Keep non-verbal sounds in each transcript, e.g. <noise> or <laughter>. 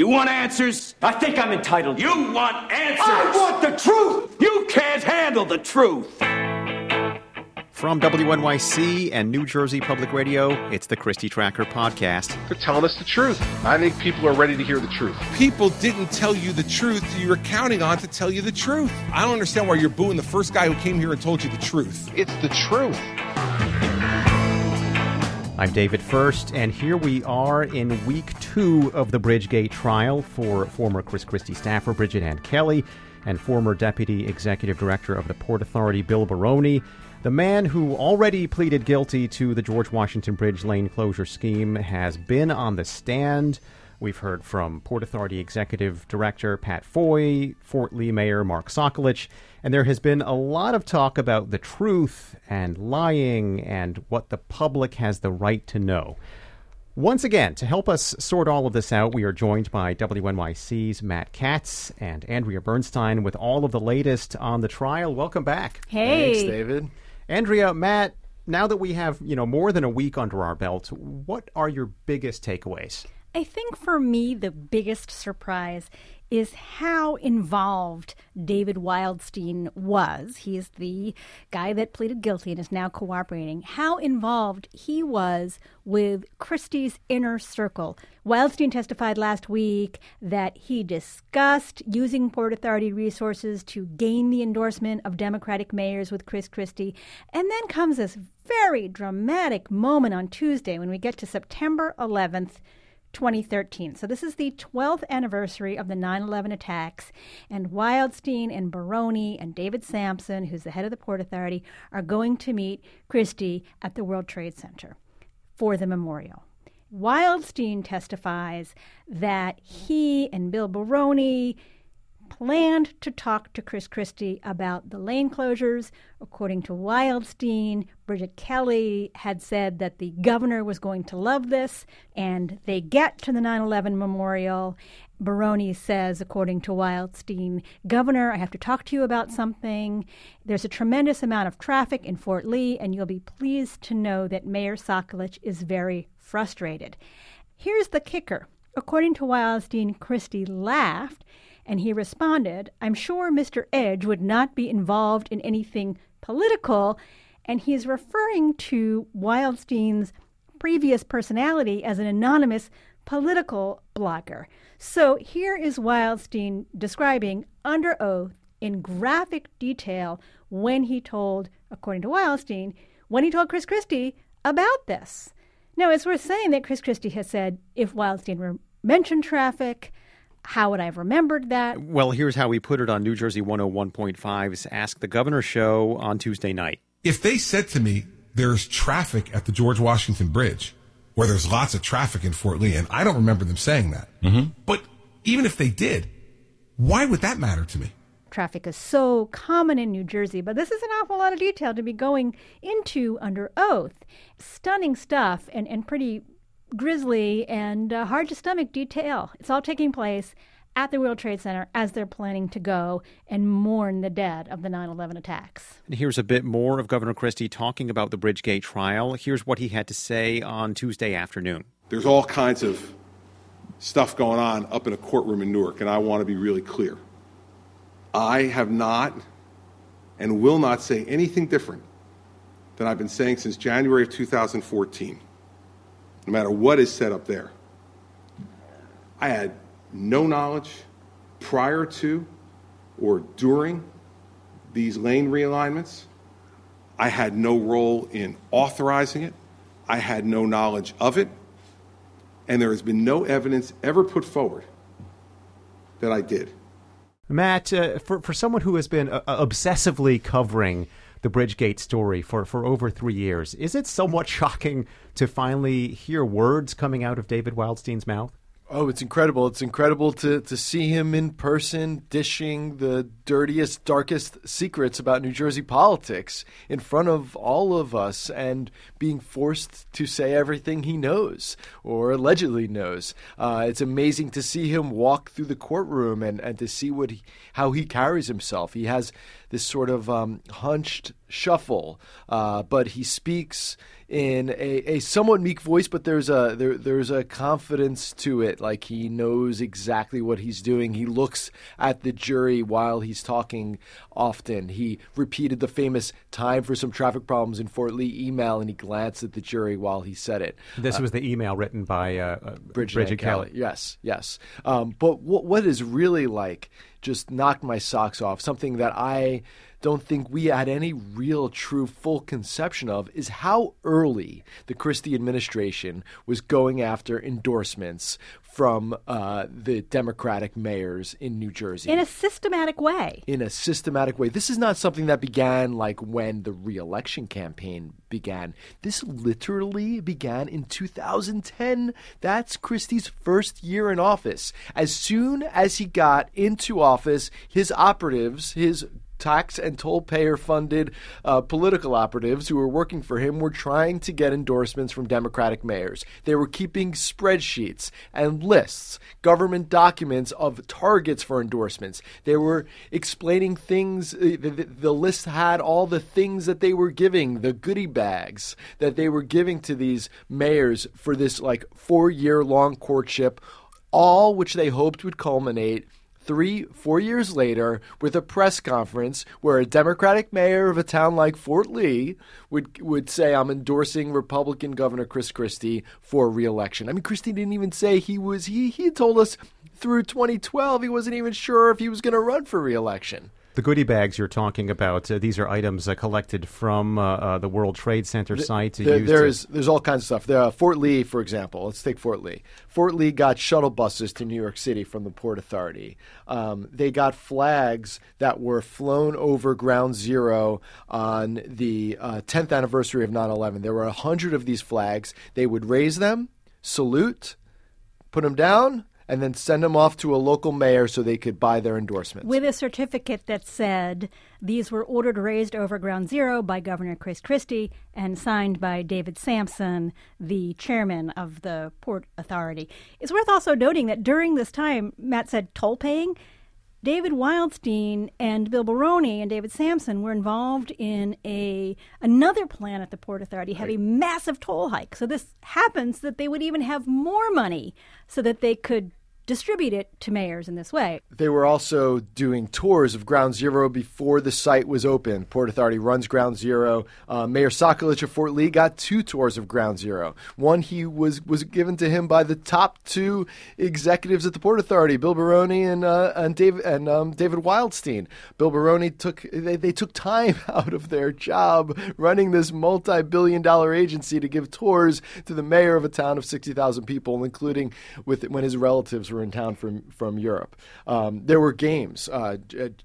You want answers? I think I'm entitled. You want answers? I want the truth! You can't handle the truth! From WNYC and New Jersey Public Radio, it's the Christie Tracker podcast. They're telling us the truth. I think people are ready to hear the truth. People didn't tell you the truth you were counting on to tell you the truth. I don't understand why you're booing the first guy who came here and told you the truth. It's the truth. I'm David Furst, and here we are in week two of the Bridgegate trial for former Chris Christie staffer Bridget Ann Kelly and former Deputy Executive Director of the Port Authority Bill Baroni. The man who already pleaded guilty to the George Washington Bridge lane closure scheme has been on the stand. We've heard from Port Authority Executive Director Pat Foye, Fort Lee Mayor Mark Sokolich, and there has been a lot of talk about the truth and lying and what the public has the right to know. Once again, to help us sort all of this out, we are joined by WNYC's Matt Katz and Andrea Bernstein with all of the latest on the trial. Welcome back. Hey. Thanks, David. Andrea, Matt, now that we have, you know, more than a week under our belt, what are your biggest takeaways? I think for me, the biggest surprise is how involved David Wildstein was. He is the guy that pleaded guilty and is now cooperating. How involved he was with Christie's inner circle. Wildstein testified last week that he discussed using Port Authority resources to gain the endorsement of Democratic mayors with Chris Christie. And then comes this very dramatic moment on Tuesday when we get to September 11th. 2013. So this is the 12th anniversary of the 9/11 attacks, and Wildstein and Baroni and David Sampson, who's the head of the Port Authority, are going to meet Christie at the World Trade Center for the memorial. Wildstein testifies that he and Bill Baroni planned to talk to Chris Christie about the lane closures. According to Wildstein, Bridget Kelly had said that the governor was going to love this, and they get to the 9 11 memorial. Baroni says, according to Wildstein, Governor, I have to talk to you about something. There's a tremendous amount of traffic in Fort Lee, and you'll be pleased to know that Mayor Sokolich is very frustrated. Here's the kicker. According to Wildstein, Christie laughed and he responded, I'm sure Mr. Edge would not be involved in anything political. And he's referring to Wildstein's previous personality as an anonymous political blogger. So here is Wildstein describing under oath in graphic detail when he told, according to Wildstein, when he told Chris Christie about this. Now, it's worth saying that Chris Christie has said if Wildstein were mentioned traffic, how would I have remembered that? Well, here's how we put it on New Jersey 101.5's Ask the Governor show on Tuesday night. If they said to me, there's traffic at the George Washington Bridge, where there's lots of traffic in Fort Lee, and I don't remember them saying that. Mm-hmm. But even if they did, why would that matter to me? Traffic is so common in New Jersey, but this is an awful lot of detail to be going into under oath. Stunning stuff and, and pretty grisly and uh, hard to stomach detail. It's all taking place at the World Trade Center as they're planning to go and mourn the dead of the 9 11 attacks. And here's a bit more of Governor Christie talking about the Bridgegate trial. Here's what he had to say on Tuesday afternoon. There's all kinds of stuff going on up in a courtroom in Newark, and I want to be really clear. I have not and will not say anything different than I've been saying since January of 2014 no matter what is set up there. I had no knowledge prior to or during these lane realignments. I had no role in authorizing it. I had no knowledge of it. And there has been no evidence ever put forward that I did. Matt, uh, for, for someone who has been uh, obsessively covering the Bridgegate story for, for over three years. Is it somewhat <laughs> shocking to finally hear words coming out of David Wildstein's mouth? Oh, it's incredible. It's incredible to, to see him in person dishing the dirtiest, darkest secrets about New Jersey politics in front of all of us and being forced to say everything he knows or allegedly knows. Uh, it's amazing to see him walk through the courtroom and, and to see what he, how he carries himself. He has this sort of um, hunched shuffle, uh, but he speaks in a, a somewhat meek voice, but there's a there, there's a confidence to it. Like he knows exactly what he's doing. He looks at the jury while he's talking. Often he repeated the famous "time for some traffic problems in Fort Lee" email, and he glanced at the jury while he said it. This uh, was the email written by uh, uh Bridget, Bridget Kelly. Kelly. Yes, yes. Um, but what what is really like just knocked my socks off. Something that I don't think we had any real, true, full conception of is how early the Christie administration was going after endorsements from uh, the Democratic mayors in New Jersey. In a systematic way. In a systematic way. This is not something that began like when the reelection campaign began. This literally began in 2010. That's Christie's first year in office. As soon as he got into office, his operatives, his tax and toll payer funded uh, political operatives who were working for him were trying to get endorsements from Democratic mayors. They were keeping spreadsheets and lists, government documents of targets for endorsements. They were explaining things. Uh, the, the, the list had all the things that they were giving, the goodie bags that they were giving to these mayors for this like four year long courtship, all which they hoped would culminate three, four years later with a press conference where a Democratic mayor of a town like Fort Lee would would say, "I'm endorsing Republican Governor Chris Christie for reelection." I mean, Christie didn't even say he was. He he told us through 2012 he wasn't even sure if he was going to run for reelection. The goodie bags you're talking about, uh, these are items uh, collected from uh, uh the World Trade Center the, site. The, there's, there's all kinds of stuff. There, uh, Fort Lee, for example, let's take Fort Lee. Fort Lee got shuttle buses to New York City from the Port Authority. Um, they got flags that were flown over Ground Zero on the 10th uh, anniversary of 9 11. There were 100 of these flags. They would raise them, salute, put them down, and then send them off to a local mayor so they could buy their endorsements. With a certificate that said these were ordered raised over ground zero by Governor Chris Christie and signed by David Sampson, the chairman of the Port Authority. It's worth also noting that during this time, Matt said toll paying. David Wildstein and Bill Baroni and David Sampson were involved in a another plan at the Port Authority, have right. a massive toll hike. So this happens that they would even have more money so that they could distribute it to mayors in this way. They were also doing tours of Ground Zero before the site was open. Port Authority runs Ground Zero. Uh, Mayor Sokolich of Fort Lee got two tours of Ground Zero. One he was was given to him by the top two executives at the Port Authority, Bill Baroni and uh, and David and um, David Wildstein. Bill Baroni took they, they took time <laughs> out of their job running this multi-billion dollar agency to give tours to the mayor of a town of sixty thousand people, including with when his relatives were were in town from from Europe. Um, there were games, uh,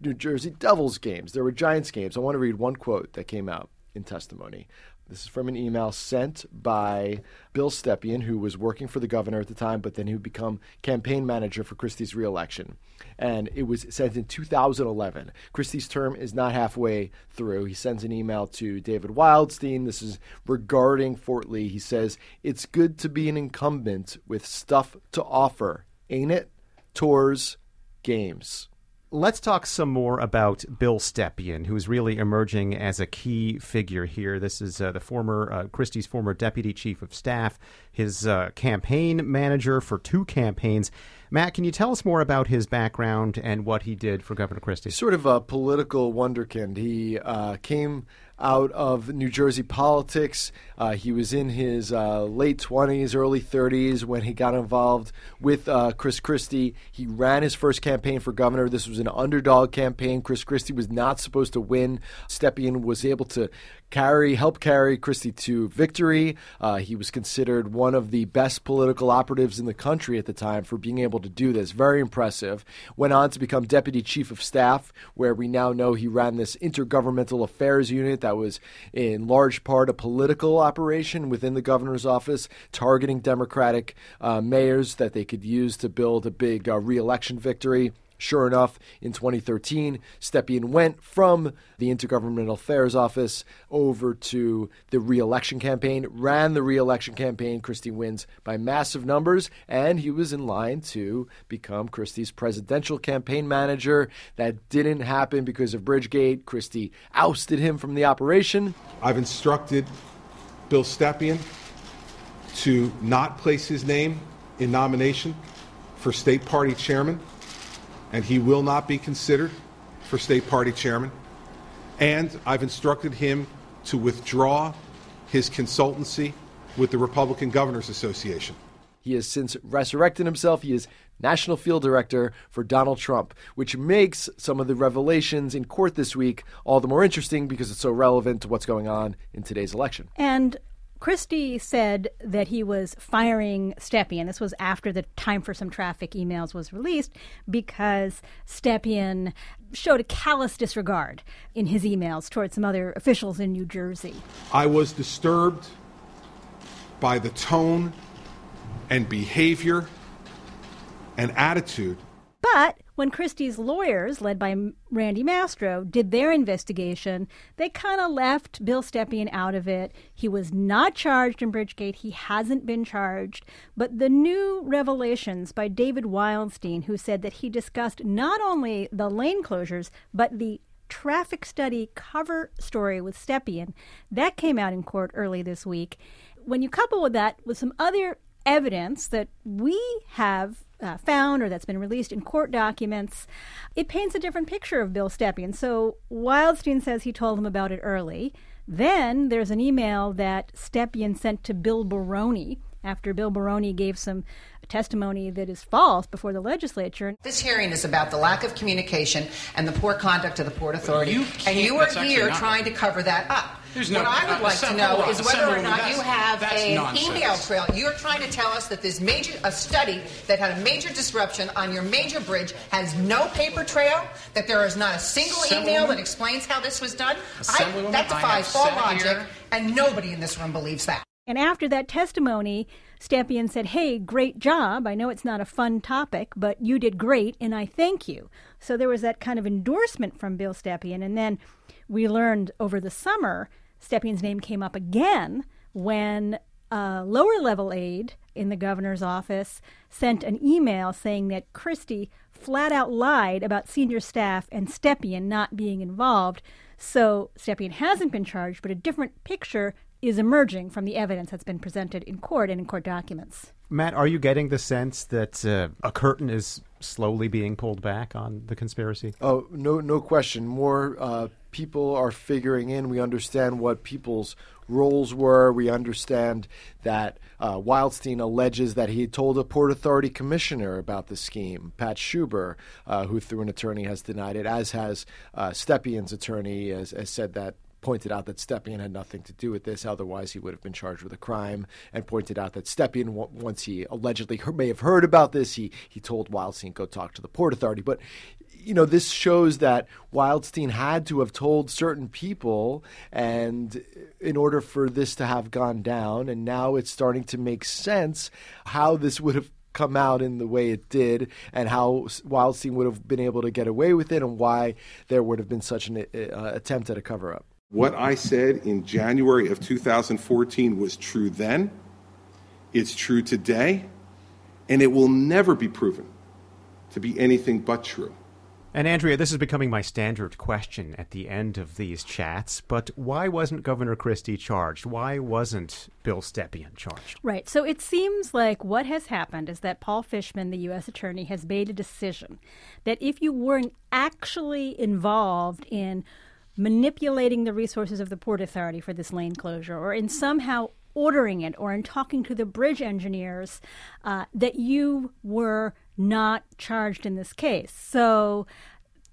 New Jersey Devils games. There were Giants games. I want to read one quote that came out in testimony. This is from an email sent by Bill Stepien, who was working for the governor at the time, but then he would become campaign manager for Christie's reelection. And it was sent in 2011. Christie's term is not halfway through. He sends an email to David Wildstein. This is regarding Fort Lee. He says, It's good to be an incumbent with stuff to offer Ain't It? Tours, Games. Let's talk some more about Bill Stepien, who's really emerging as a key figure here. This is uh, the former uh, Christie's former deputy chief of staff, his uh, campaign manager for two campaigns. Matt, can you tell us more about his background and what he did for Governor Christie? Sort of a political wonderkind. He uh, came out of New Jersey politics. Uh, he was in his uh, late 20s, early 30s when he got involved with uh, Chris Christie. He ran his first campaign for governor. This was an underdog campaign. Chris Christie was not supposed to win. Stepien was able to carry, help carry Christie to victory. Uh, he was considered one of the best political operatives in the country at the time for being able to do this. Very impressive. Went on to become deputy chief of staff, where we now know he ran this intergovernmental affairs unit that was in large part a political operation within the governor's office, targeting Democratic uh, mayors that they could use to build a big uh, reelection victory. Sure enough, in 2013, Stepien went from the Intergovernmental Affairs Office over to the reelection campaign, ran the reelection campaign. Christie wins by massive numbers, and he was in line to become Christie's presidential campaign manager. That didn't happen because of Bridgegate. Christie ousted him from the operation. I've instructed Bill Stepien to not place his name in nomination for state party chairman, and he will not be considered for state party chairman. And I've instructed him to withdraw his consultancy with the Republican Governors Association. He has since resurrected himself. He is National Field Director for Donald Trump, which makes some of the revelations in court this week all the more interesting because it's so relevant to what's going on in today's election. And Christie said that he was firing Stepien. This was after the Time for Some Traffic emails was released because Stepien showed a callous disregard in his emails towards some other officials in New Jersey. I was disturbed by the tone and behavior and attitude But when Christie's lawyers, led by Randy Mastro, did their investigation, they kind of left Bill Stepien out of it. He was not charged in Bridgegate. He hasn't been charged. But the new revelations by David Wildstein, who said that he discussed not only the lane closures, but the traffic study cover story with Stepien, that came out in court early this week. When you couple with that with some other evidence that we have uh, found or that's been released in court documents, it paints a different picture of Bill Stepien. So Wildstein says he told him about it early. Then there's an email that Stepien sent to Bill Baroni after Bill Baroni gave some testimony that is false before the legislature. This hearing is about the lack of communication and the poor conduct of the Port Authority. You and you are here not- trying to cover that up. There's no- what I would uh, like to know on, is whether or not you have an nonsense. email trail. You're trying to tell us that this major a study that had a major disruption on your major bridge has no paper trail. That there is not a single email that explains how this was done. I, that defies have all logic, here- and nobody in this room believes that. And after that testimony, Stepien said, Hey, great job. I know it's not a fun topic, but you did great, and I thank you. So there was that kind of endorsement from Bill Stepien. And then we learned over the summer, Stepien's name came up again when a lower level aide in the governor's office sent an email saying that Christie flat out lied about senior staff and Stepien not being involved. So Stepien hasn't been charged, but a different picture is emerging from the evidence that's been presented in court and in court documents. Matt, are you getting the sense that uh, a curtain is slowly being pulled back on the conspiracy? Oh, no, no question. More uh, people are figuring in. We understand what people's roles were. We understand that uh, Wildstein alleges that he told a Port Authority commissioner about the scheme, Pat Schuber, uh, who through an attorney has denied it, as has uh, Stepien's attorney, has, has said that pointed out that Stepien had nothing to do with this. Otherwise, he would have been charged with a crime. And pointed out that Stepien, once he allegedly may have heard about this, he he told Wildstein go talk to the port authority. But you know, this shows that Wildstein had to have told certain people, and in order for this to have gone down, and now it's starting to make sense how this would have come out in the way it did and how Wildstein would have been able to get away with it and why there would have been such an uh, attempt at a cover up. What I said in January of 2014 was true then, it's true today, and it will never be proven to be anything but true. And Andrea, this is becoming my standard question at the end of these chats, but why wasn't Governor Christie charged? Why wasn't Bill Stepien charged? Right. So it seems like what has happened is that Paul Fishman, the U.S. Attorney, has made a decision that if you weren't actually involved in manipulating the resources of the Port Authority for this lane closure or in somehow ordering it or in talking to the bridge engineers, uh, that you were not charged in this case. So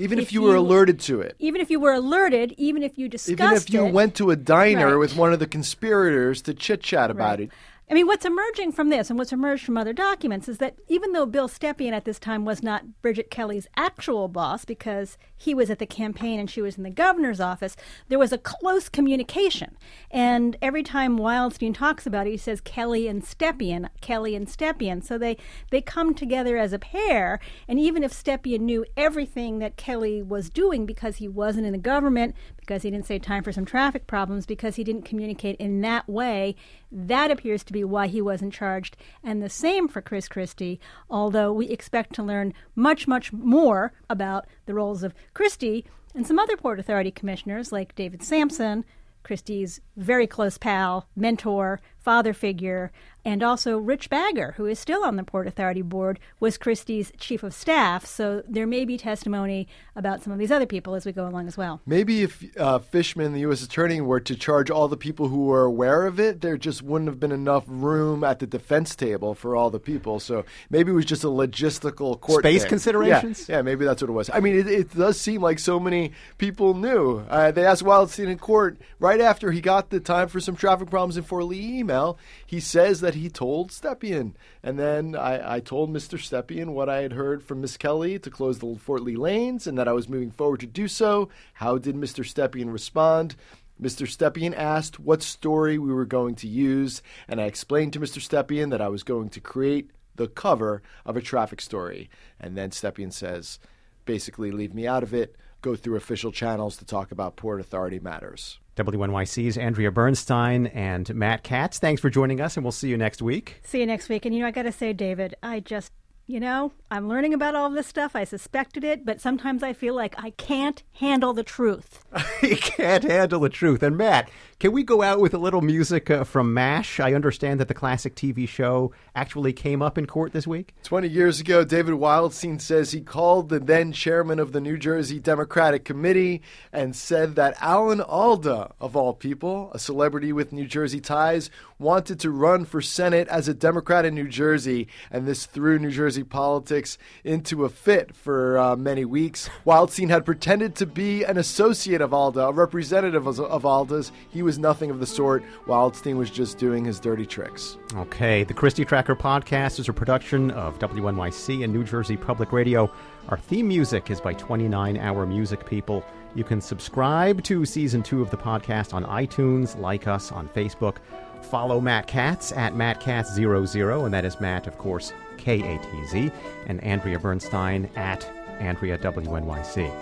Even if, If you were you- alerted to it. even if you were alerted, even if you discussed Even if you it, went to a diner Right. with one of the conspirators to chit chat about Right. it. I mean, what's emerging from this and what's emerged from other documents is that even though Bill Stepien at this time was not Bridget Kelly's actual boss because he was at the campaign and she was in the governor's office, there was a close communication. And every time Wildstein talks about it, he says Kelly and Stepien, Kelly and Stepien. So they, they come together as a pair. And even if Stepien knew everything that Kelly was doing because he wasn't in the government, because he didn't say time for some traffic problems, because he didn't communicate in that way, that appears to be why he wasn't charged. And the same for Chris Christie, although we expect to learn much, much more about the roles of Christie and some other Port Authority commissioners like David Sampson, Christie's very close pal, mentor, father figure, and also Rich Bagger, who is still on the Port Authority board, was Christie's chief of staff. So there may be testimony about some of these other people as we go along as well. Maybe if uh, Fishman, the U.S. attorney, were to charge all the people who were aware of it, there just wouldn't have been enough room at the defense table for all the people. So maybe it was just a logistical court Space thing. considerations? Yeah, yeah, maybe that's what it was. I mean, it, it does seem like so many people knew. Uh, they asked Wildstein in court right after he got the time for some traffic problems in Fort Lee email. He says that he told Stepien. And then I, I told Mr. Stepien what I had heard from Miss Kelly to close the Fort Lee lanes and that I was moving forward to do so. How did Mr. Stepien respond? Mr. Stepien asked what story we were going to use, and I explained to Mr. Stepien that I was going to create the cover of a traffic story. And then Stepien says, basically, leave me out of it, go through official channels to talk about Port Authority matters. WNYC's Andrea Bernstein and Matt Katz. Thanks for joining us, and we'll see you next week. See you next week. And you know, I got to say, David, I just, you know, I'm learning about all this stuff. I suspected it, but sometimes I feel like I can't handle the truth. <laughs> you can't handle the truth. And Matt, can we go out with a little music uh, from MASH? I understand that the classic TV show actually came up in court this week. 20 years ago, David Wildstein says he called the then chairman of the New Jersey Democratic Committee and said that Alan Alda, of all people, a celebrity with New Jersey ties, wanted to run for Senate as a Democrat in New Jersey, and this threw New Jersey politics into a fit for uh, many weeks. Wildstein had pretended to be an associate of Alda, a representative of, of Alda's. He was nothing of the sort. Wildstein was just doing his dirty tricks. Okay, the Christie Tracker podcast is a production of WNYC and New Jersey Public Radio. Our theme music is by 29 Hour Music People. You can subscribe to season two of the podcast on iTunes, like us on Facebook, follow Matt Katz at MattKatz00, and that is Matt, of course, K A T Z, and Andrea Bernstein at Andrea WNYC.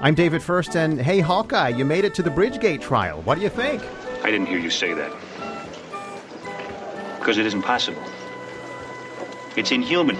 I'm David Furst, and hey, Hawkeye, you made it to the Bridgegate trial. What do you think? I didn't hear you say that. Because it isn't possible. It's inhuman.